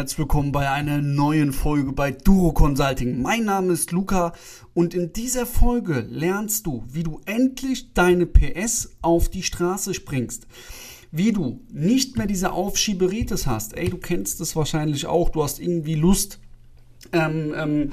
herzlich willkommen bei einer neuen Folge bei Duro Consulting. Mein Name ist Luca und in dieser Folge lernst du, wie du endlich deine PS auf die Straße springst. Wie du nicht mehr diese Aufschieberitis hast. Ey, du kennst es wahrscheinlich auch. Du hast irgendwie Lust, ähm, ähm,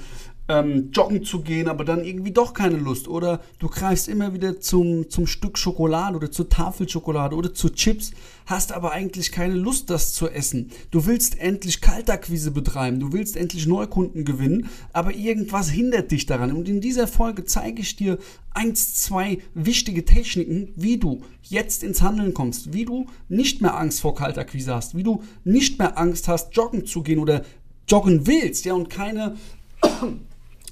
ähm, joggen zu gehen, aber dann irgendwie doch keine Lust. Oder du greifst immer wieder zum, zum Stück Schokolade oder zur Tafel oder zu Chips, hast aber eigentlich keine Lust, das zu essen. Du willst endlich Kaltakquise betreiben, du willst endlich Neukunden gewinnen, aber irgendwas hindert dich daran. Und in dieser Folge zeige ich dir eins, zwei wichtige Techniken, wie du jetzt ins Handeln kommst, wie du nicht mehr Angst vor Kaltakquise hast, wie du nicht mehr Angst hast, joggen zu gehen oder joggen willst, ja, und keine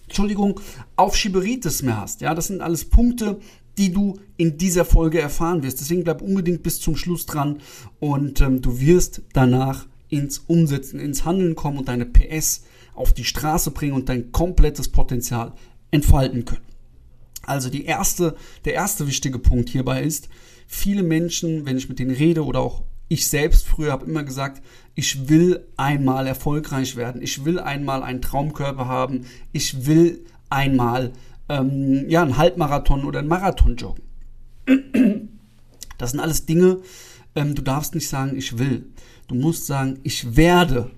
Entschuldigung, Aufschieberitis mehr hast. Ja, das sind alles Punkte, die du in dieser Folge erfahren wirst. Deswegen bleib unbedingt bis zum Schluss dran und ähm, du wirst danach ins Umsetzen, ins Handeln kommen und deine PS auf die Straße bringen und dein komplettes Potenzial entfalten können. Also die erste, der erste wichtige Punkt hierbei ist, viele Menschen, wenn ich mit denen rede oder auch ich selbst früher habe immer gesagt, ich will einmal erfolgreich werden, ich will einmal einen Traumkörper haben, ich will einmal ähm, ja, einen Halbmarathon oder einen Marathon joggen. Das sind alles Dinge, ähm, du darfst nicht sagen, ich will. Du musst sagen, ich werde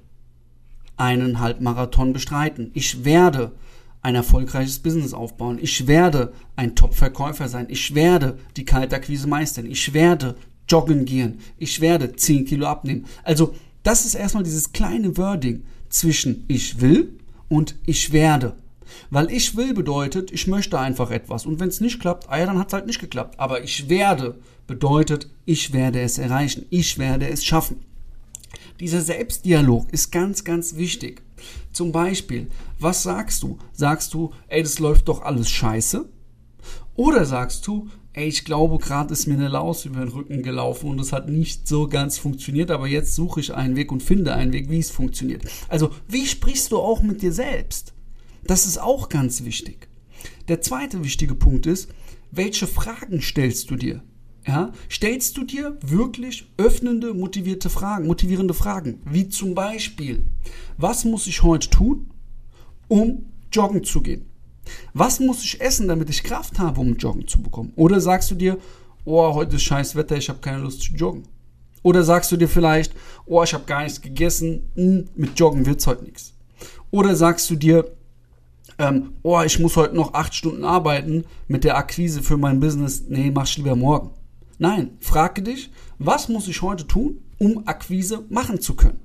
einen Halbmarathon bestreiten. Ich werde ein erfolgreiches Business aufbauen. Ich werde ein Top-Verkäufer sein. Ich werde die Kaltakquise meistern. Ich werde joggen gehen. Ich werde 10 Kilo abnehmen. Also das ist erstmal dieses kleine Wording zwischen ich will und ich werde. Weil ich will bedeutet, ich möchte einfach etwas. Und wenn es nicht klappt, ah ja, dann hat es halt nicht geklappt. Aber ich werde bedeutet, ich werde es erreichen. Ich werde es schaffen. Dieser Selbstdialog ist ganz, ganz wichtig. Zum Beispiel, was sagst du? Sagst du, ey, das läuft doch alles scheiße? Oder sagst du, ey, ich glaube, gerade ist mir eine Laus über den Rücken gelaufen und es hat nicht so ganz funktioniert, aber jetzt suche ich einen Weg und finde einen Weg, wie es funktioniert. Also, wie sprichst du auch mit dir selbst? Das ist auch ganz wichtig. Der zweite wichtige Punkt ist, welche Fragen stellst du dir? Ja, stellst du dir wirklich öffnende, motivierte Fragen, motivierende Fragen, wie zum Beispiel, was muss ich heute tun, um joggen zu gehen? Was muss ich essen, damit ich Kraft habe, um Joggen zu bekommen? Oder sagst du dir, oh, heute ist scheiß Wetter, ich habe keine Lust zu joggen? Oder sagst du dir vielleicht, oh, ich habe gar nichts gegessen, hm, mit Joggen wird es heute nichts? Oder sagst du dir, ähm, oh, ich muss heute noch acht Stunden arbeiten mit der Akquise für mein Business, nee, mach ich lieber morgen. Nein, frage dich, was muss ich heute tun, um Akquise machen zu können?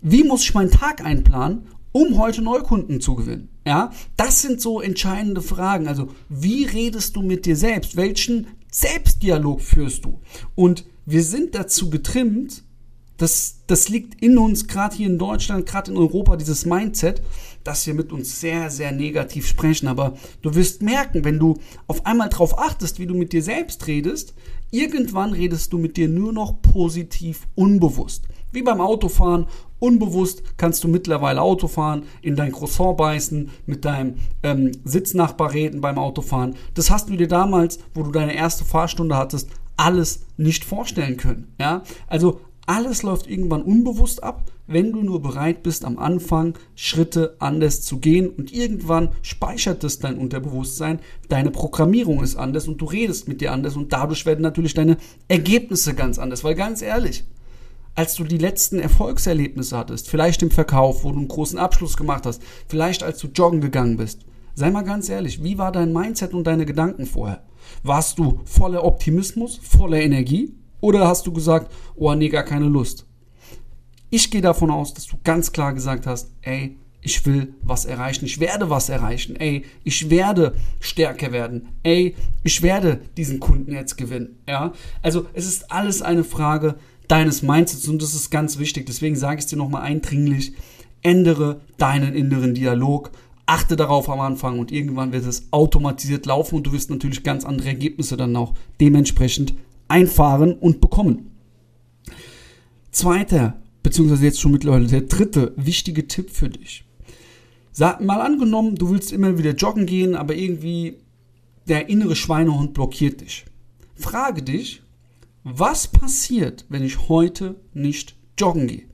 Wie muss ich meinen Tag einplanen, um heute Neukunden zu gewinnen? Ja, das sind so entscheidende Fragen. Also, wie redest du mit dir selbst? Welchen Selbstdialog führst du? Und wir sind dazu getrimmt, das, das liegt in uns, gerade hier in Deutschland, gerade in Europa, dieses Mindset, dass wir mit uns sehr, sehr negativ sprechen. Aber du wirst merken, wenn du auf einmal darauf achtest, wie du mit dir selbst redest, irgendwann redest du mit dir nur noch positiv unbewusst. Wie beim Autofahren. Unbewusst kannst du mittlerweile Auto fahren, in dein Croissant beißen, mit deinem ähm, Sitznachbar reden beim Autofahren. Das hast du dir damals, wo du deine erste Fahrstunde hattest, alles nicht vorstellen können. Ja? Also alles läuft irgendwann unbewusst ab, wenn du nur bereit bist, am Anfang Schritte anders zu gehen und irgendwann speichert es dein Unterbewusstsein, deine Programmierung ist anders und du redest mit dir anders und dadurch werden natürlich deine Ergebnisse ganz anders. Weil ganz ehrlich, als du die letzten Erfolgserlebnisse hattest, vielleicht im Verkauf, wo du einen großen Abschluss gemacht hast, vielleicht als du joggen gegangen bist, sei mal ganz ehrlich, wie war dein Mindset und deine Gedanken vorher? Warst du voller Optimismus, voller Energie? Oder hast du gesagt, oh nee, gar keine Lust? Ich gehe davon aus, dass du ganz klar gesagt hast, ey, ich will was erreichen, ich werde was erreichen, ey, ich werde stärker werden, ey, ich werde diesen Kunden jetzt gewinnen, ja. Also es ist alles eine Frage deines Mindsets und das ist ganz wichtig. Deswegen sage ich es dir nochmal eindringlich, ändere deinen inneren Dialog, achte darauf am Anfang und irgendwann wird es automatisiert laufen und du wirst natürlich ganz andere Ergebnisse dann auch dementsprechend einfahren und bekommen. Zweiter, beziehungsweise jetzt schon mittlerweile der dritte wichtige Tipp für dich. Sag mal angenommen, du willst immer wieder joggen gehen, aber irgendwie der innere Schweinehund blockiert dich. Frage dich, was passiert, wenn ich heute nicht joggen gehe?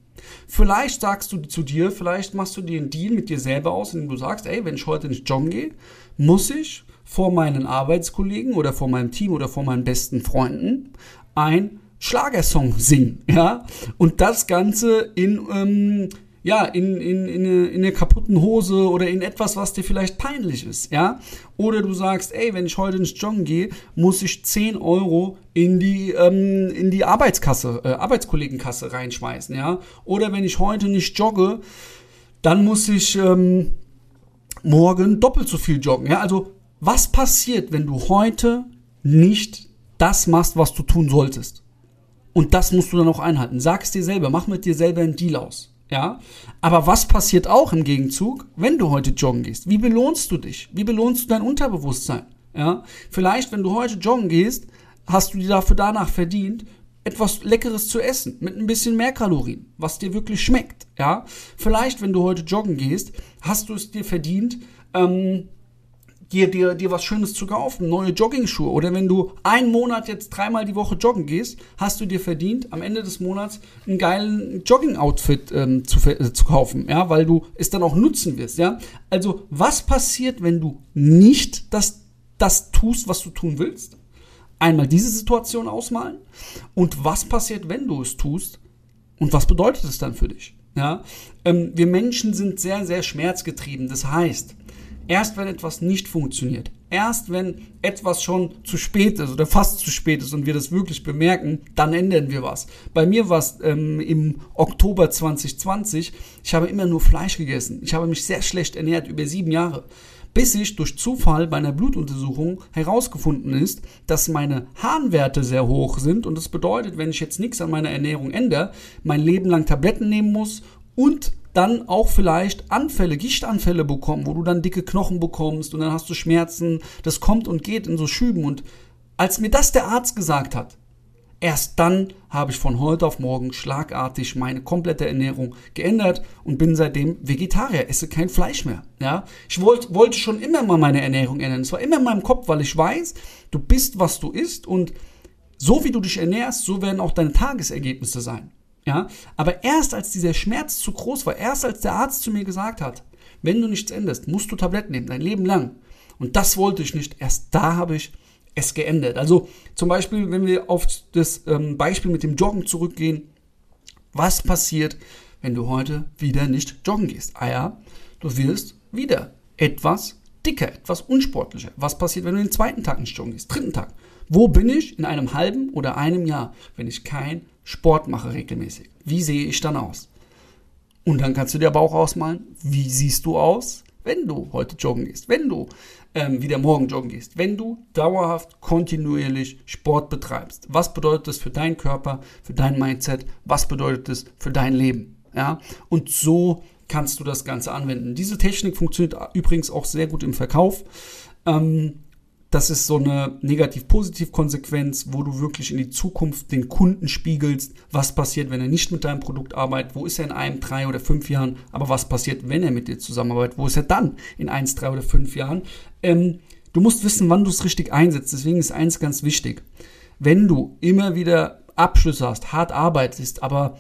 Vielleicht sagst du zu dir, vielleicht machst du dir einen Deal mit dir selber aus, indem du sagst, ey, wenn ich heute nicht joggen gehe, muss ich vor meinen Arbeitskollegen oder vor meinem Team oder vor meinen besten Freunden ein Schlagersong singen, ja, und das Ganze in ähm, ja, in, in, in, eine, in einer kaputten Hose oder in etwas, was dir vielleicht peinlich ist, ja. Oder du sagst, ey, wenn ich heute ins Joggen gehe, muss ich 10 Euro in die, ähm, in die Arbeitskasse, äh, Arbeitskollegenkasse reinschmeißen, ja. Oder wenn ich heute nicht jogge, dann muss ich ähm, morgen doppelt so viel joggen, ja. Also, was passiert, wenn du heute nicht das machst, was du tun solltest? Und das musst du dann auch einhalten. Sag es dir selber, mach mit dir selber einen Deal aus. Ja, aber was passiert auch im Gegenzug, wenn du heute joggen gehst? Wie belohnst du dich? Wie belohnst du dein Unterbewusstsein? Ja, vielleicht, wenn du heute joggen gehst, hast du dir dafür danach verdient, etwas Leckeres zu essen mit ein bisschen mehr Kalorien, was dir wirklich schmeckt. Ja, vielleicht, wenn du heute joggen gehst, hast du es dir verdient, ähm, dir, dir, dir was Schönes zu kaufen, neue Jogging-Schuhe. Oder wenn du einen Monat jetzt dreimal die Woche joggen gehst, hast du dir verdient, am Ende des Monats einen geilen Jogging-Outfit ähm, zu, äh, zu kaufen, ja, weil du es dann auch nutzen wirst, ja. Also, was passiert, wenn du nicht das, das tust, was du tun willst? Einmal diese Situation ausmalen und was passiert, wenn du es tust und was bedeutet es dann für dich? Ja, ähm, wir Menschen sind sehr, sehr schmerzgetrieben. Das heißt, Erst wenn etwas nicht funktioniert, erst wenn etwas schon zu spät ist oder fast zu spät ist und wir das wirklich bemerken, dann ändern wir was. Bei mir war es ähm, im Oktober 2020, ich habe immer nur Fleisch gegessen. Ich habe mich sehr schlecht ernährt über sieben Jahre. Bis ich durch Zufall bei einer Blutuntersuchung herausgefunden ist, dass meine Harnwerte sehr hoch sind und das bedeutet, wenn ich jetzt nichts an meiner Ernährung ändere, mein Leben lang Tabletten nehmen muss und dann auch vielleicht Anfälle, Gichtanfälle bekommen, wo du dann dicke Knochen bekommst und dann hast du Schmerzen. Das kommt und geht in so Schüben. Und als mir das der Arzt gesagt hat, erst dann habe ich von heute auf morgen schlagartig meine komplette Ernährung geändert und bin seitdem Vegetarier, esse kein Fleisch mehr. Ja, ich wollte, wollte schon immer mal meine Ernährung ändern. Es war immer in meinem Kopf, weil ich weiß, du bist, was du isst und so wie du dich ernährst, so werden auch deine Tagesergebnisse sein. Ja, aber erst als dieser Schmerz zu groß war, erst als der Arzt zu mir gesagt hat, wenn du nichts änderst, musst du Tabletten nehmen, dein Leben lang. Und das wollte ich nicht. Erst da habe ich es geändert. Also zum Beispiel, wenn wir auf das ähm, Beispiel mit dem Joggen zurückgehen, was passiert, wenn du heute wieder nicht joggen gehst? Ah ja, du wirst wieder etwas dicker, etwas unsportlicher. Was passiert, wenn du den zweiten Tag nicht joggen gehst? Dritten Tag. Wo bin ich in einem halben oder einem Jahr, wenn ich kein Sport mache regelmäßig. Wie sehe ich dann aus? Und dann kannst du dir aber auch ausmalen, wie siehst du aus, wenn du heute joggen gehst, wenn du ähm, wieder morgen joggen gehst, wenn du dauerhaft, kontinuierlich Sport betreibst. Was bedeutet das für deinen Körper, für dein Mindset? Was bedeutet das für dein Leben? Ja, und so kannst du das Ganze anwenden. Diese Technik funktioniert übrigens auch sehr gut im Verkauf. Ähm, das ist so eine Negativ-Positiv-Konsequenz, wo du wirklich in die Zukunft den Kunden spiegelst, was passiert, wenn er nicht mit deinem Produkt arbeitet, wo ist er in einem, drei oder fünf Jahren, aber was passiert, wenn er mit dir zusammenarbeitet, wo ist er dann in eins, drei oder fünf Jahren. Ähm, du musst wissen, wann du es richtig einsetzt, deswegen ist eins ganz wichtig. Wenn du immer wieder Abschlüsse hast, hart arbeitest, aber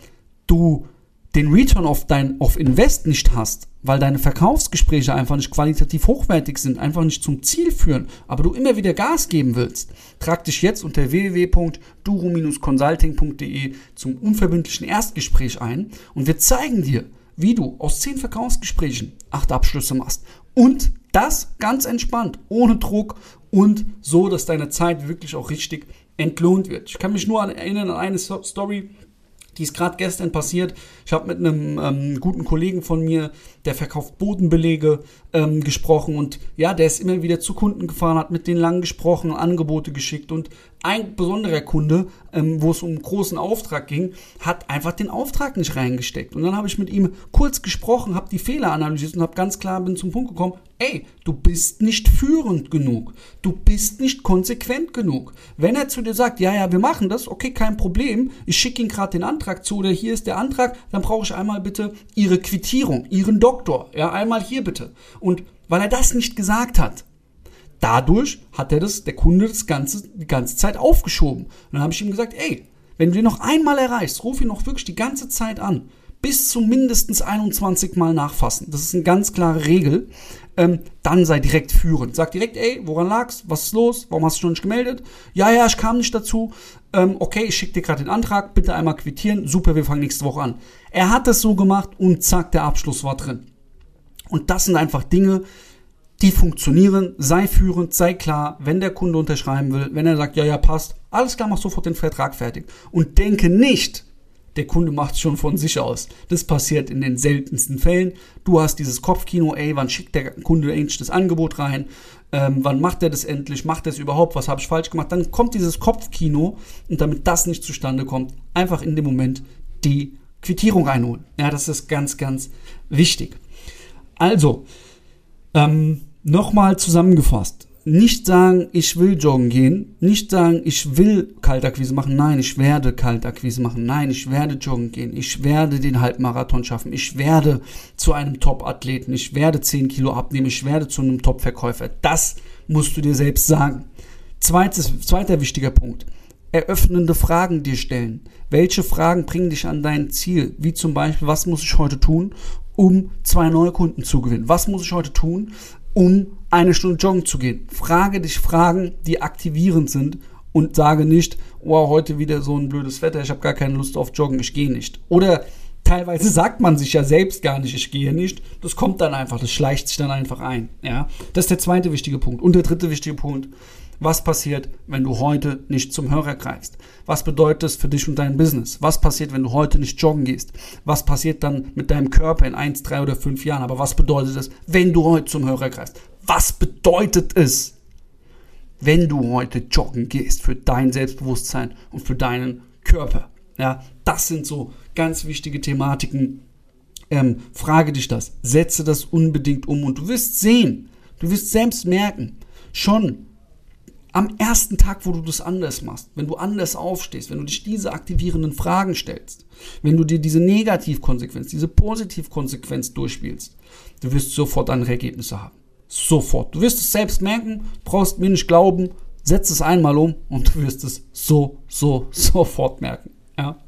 du den Return auf dein auf Invest nicht hast, weil deine Verkaufsgespräche einfach nicht qualitativ hochwertig sind, einfach nicht zum Ziel führen, aber du immer wieder Gas geben willst, trag dich jetzt unter www.duro-consulting.de zum unverbindlichen Erstgespräch ein und wir zeigen dir, wie du aus zehn Verkaufsgesprächen acht Abschlüsse machst und das ganz entspannt, ohne Druck und so, dass deine Zeit wirklich auch richtig entlohnt wird. Ich kann mich nur erinnern an eine Story, die ist gerade gestern passiert. Ich habe mit einem ähm, guten Kollegen von mir, der verkauft Bodenbelege, ähm, gesprochen und ja, der ist immer wieder zu Kunden gefahren, hat mit denen lang gesprochen, Angebote geschickt und ein besonderer Kunde, ähm, wo es um einen großen Auftrag ging, hat einfach den Auftrag nicht reingesteckt. Und dann habe ich mit ihm kurz gesprochen, habe die Fehler analysiert und habe ganz klar bin zum Punkt gekommen, ey, du bist nicht führend genug. Du bist nicht konsequent genug. Wenn er zu dir sagt, ja, ja, wir machen das, okay, kein Problem, ich schicke ihm gerade den Antrag zu oder hier ist der Antrag, dann brauche ich einmal bitte Ihre Quittierung, Ihren Doktor, ja, einmal hier bitte. Und weil er das nicht gesagt hat, dadurch hat er das, der Kunde das Ganze die ganze Zeit aufgeschoben. Und dann habe ich ihm gesagt, ey, wenn du ihn noch einmal erreichst, ruf ihn noch wirklich die ganze Zeit an, bis zu mindestens 21 Mal nachfassen. Das ist eine ganz klare Regel. Ähm, dann sei direkt führend. Sag direkt, ey, woran lag's? Was ist los? Warum hast du schon nicht gemeldet? Ja, ja, ich kam nicht dazu. Ähm, okay, ich schicke dir gerade den Antrag. Bitte einmal quittieren. Super, wir fangen nächste Woche an. Er hat es so gemacht und zack, der Abschluss war drin. Und das sind einfach Dinge, die funktionieren. Sei führend, sei klar, wenn der Kunde unterschreiben will, wenn er sagt, ja, ja, passt, alles klar, mach sofort den Vertrag fertig. Und denke nicht, der Kunde macht es schon von sich aus. Das passiert in den seltensten Fällen. Du hast dieses Kopfkino, ey, wann schickt der Kunde endlich das Angebot rein? Ähm, wann macht er das endlich? Macht er es überhaupt? Was habe ich falsch gemacht? Dann kommt dieses Kopfkino und damit das nicht zustande kommt, einfach in dem Moment die Quittierung reinholen. Ja, das ist ganz, ganz wichtig. Also, ähm, nochmal zusammengefasst nicht sagen, ich will joggen gehen, nicht sagen, ich will Kaltakquise machen, nein, ich werde Kaltakquise machen, nein, ich werde joggen gehen, ich werde den Halbmarathon schaffen, ich werde zu einem Top-Athleten, ich werde 10 Kilo abnehmen, ich werde zu einem Top-Verkäufer. Das musst du dir selbst sagen. Zweites, zweiter wichtiger Punkt. Eröffnende Fragen dir stellen. Welche Fragen bringen dich an dein Ziel? Wie zum Beispiel, was muss ich heute tun, um zwei neue Kunden zu gewinnen? Was muss ich heute tun, um eine Stunde joggen zu gehen. Frage dich Fragen, die aktivierend sind und sage nicht, wow, heute wieder so ein blödes Wetter, ich habe gar keine Lust auf Joggen, ich gehe nicht. Oder teilweise sagt man sich ja selbst gar nicht, ich gehe nicht. Das kommt dann einfach, das schleicht sich dann einfach ein. Ja, das ist der zweite wichtige Punkt. Und der dritte wichtige Punkt, was passiert, wenn du heute nicht zum Hörer greifst? Was bedeutet das für dich und dein Business? Was passiert, wenn du heute nicht joggen gehst? Was passiert dann mit deinem Körper in eins, drei oder fünf Jahren? Aber was bedeutet es, wenn du heute zum Hörer greifst? Was bedeutet es, wenn du heute joggen gehst für dein Selbstbewusstsein und für deinen Körper? Ja, das sind so ganz wichtige Thematiken. Ähm, frage dich das, setze das unbedingt um und du wirst sehen, du wirst selbst merken, schon am ersten Tag, wo du das anders machst, wenn du anders aufstehst, wenn du dich diese aktivierenden Fragen stellst, wenn du dir diese Negativkonsequenz, diese Positivkonsequenz durchspielst, du wirst sofort andere Ergebnisse haben. Sofort. Du wirst es selbst merken, brauchst mir nicht glauben, setz es einmal um und du wirst es so, so, sofort merken. Ja.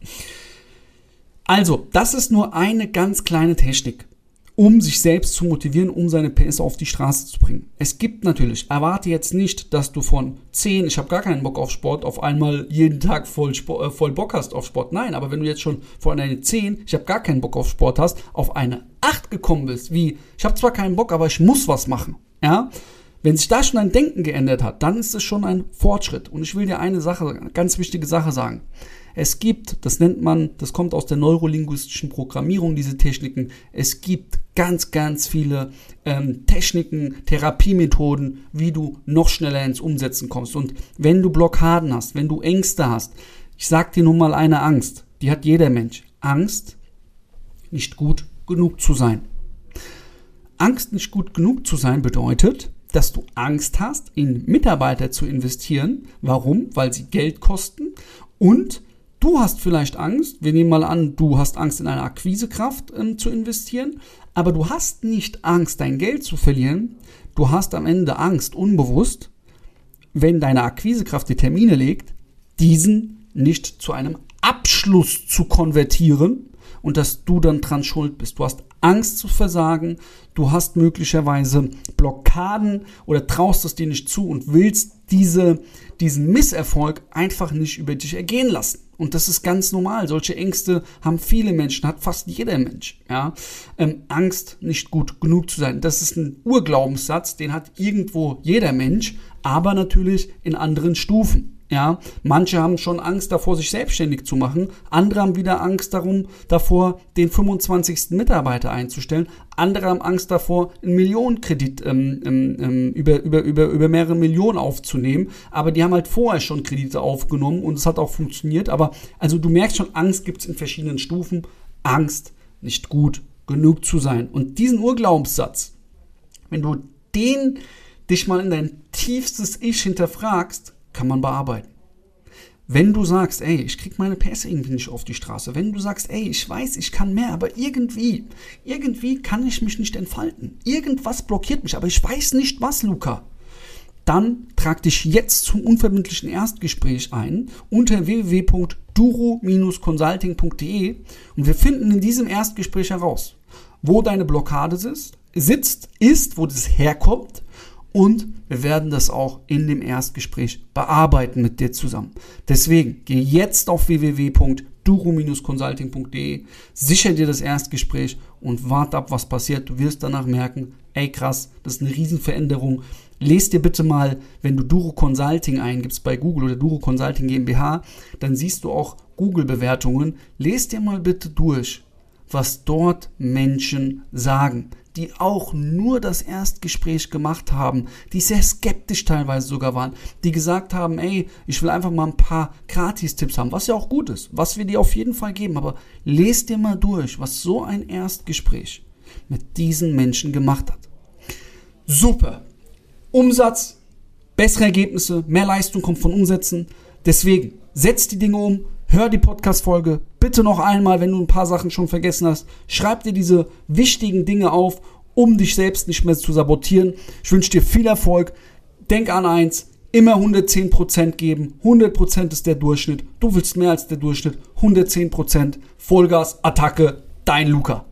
Also, das ist nur eine ganz kleine Technik um sich selbst zu motivieren, um seine PS auf die Straße zu bringen. Es gibt natürlich, erwarte jetzt nicht, dass du von 10, ich habe gar keinen Bock auf Sport, auf einmal jeden Tag voll, äh, voll Bock hast auf Sport. Nein, aber wenn du jetzt schon von einer 10, ich habe gar keinen Bock auf Sport hast, auf eine 8 gekommen bist, wie, ich habe zwar keinen Bock, aber ich muss was machen, ja, wenn sich da schon dein Denken geändert hat, dann ist es schon ein Fortschritt. Und ich will dir eine Sache, eine ganz wichtige Sache sagen. Es gibt, das nennt man, das kommt aus der neurolinguistischen Programmierung, diese Techniken, es gibt ganz, ganz viele ähm, Techniken, Therapiemethoden, wie du noch schneller ins Umsetzen kommst. Und wenn du Blockaden hast, wenn du Ängste hast, ich sag dir nun mal eine Angst, die hat jeder Mensch. Angst, nicht gut genug zu sein. Angst, nicht gut genug zu sein, bedeutet, dass du Angst hast, in Mitarbeiter zu investieren. Warum? Weil sie Geld kosten und Du hast vielleicht Angst, wir nehmen mal an, du hast Angst in eine Akquisekraft ähm, zu investieren, aber du hast nicht Angst, dein Geld zu verlieren. Du hast am Ende Angst, unbewusst, wenn deine Akquisekraft die Termine legt, diesen nicht zu einem Abschluss zu konvertieren und dass du dann dran schuld bist. Du hast Angst zu versagen, du hast möglicherweise Blockaden oder traust es dir nicht zu und willst diese, diesen Misserfolg einfach nicht über dich ergehen lassen. Und das ist ganz normal. Solche Ängste haben viele Menschen, hat fast jeder Mensch. Ja? Ähm, Angst, nicht gut genug zu sein. Das ist ein Urglaubenssatz, den hat irgendwo jeder Mensch, aber natürlich in anderen Stufen. Ja, manche haben schon Angst davor, sich selbstständig zu machen. Andere haben wieder Angst darum, davor, den 25. Mitarbeiter einzustellen. Andere haben Angst davor, einen Millionenkredit ähm, ähm, ähm, über, über, über, über mehrere Millionen aufzunehmen. Aber die haben halt vorher schon Kredite aufgenommen und es hat auch funktioniert. Aber also du merkst schon, Angst gibt es in verschiedenen Stufen. Angst, nicht gut genug zu sein. Und diesen Urglaubenssatz, wenn du den dich mal in dein tiefstes Ich hinterfragst, kann man bearbeiten. Wenn du sagst, ey, ich krieg meine PS irgendwie nicht auf die Straße, wenn du sagst, ey, ich weiß, ich kann mehr, aber irgendwie, irgendwie kann ich mich nicht entfalten. Irgendwas blockiert mich, aber ich weiß nicht was, Luca. dann trag dich jetzt zum unverbindlichen Erstgespräch ein unter www.duro-consulting.de und wir finden in diesem Erstgespräch heraus, wo deine Blockade sitzt, ist, wo das herkommt und wir werden das auch in dem Erstgespräch bearbeiten mit dir zusammen. Deswegen geh jetzt auf www.duro-consulting.de, sicher dir das Erstgespräch und warte ab, was passiert. Du wirst danach merken, ey krass, das ist eine Riesenveränderung. Lest dir bitte mal, wenn du Duro Consulting eingibst bei Google oder Duro Consulting GmbH, dann siehst du auch Google-Bewertungen. Lest dir mal bitte durch, was dort Menschen sagen, die auch nur das Erstgespräch gemacht haben, die sehr skeptisch teilweise sogar waren, die gesagt haben, ey, ich will einfach mal ein paar Gratis-Tipps haben, was ja auch gut ist, was wir dir auf jeden Fall geben, aber lest dir mal durch, was so ein Erstgespräch mit diesen Menschen gemacht hat. Super. Umsatz, bessere Ergebnisse, mehr Leistung kommt von Umsätzen. Deswegen, setz die Dinge um, hör die Podcast-Folge bitte noch einmal, wenn du ein paar Sachen schon vergessen hast. Schreib dir diese wichtigen Dinge auf, um dich selbst nicht mehr zu sabotieren. Ich wünsche dir viel Erfolg. Denk an eins, immer 110% geben. 100% ist der Durchschnitt. Du willst mehr als der Durchschnitt. 110% Vollgas, Attacke, dein Luca.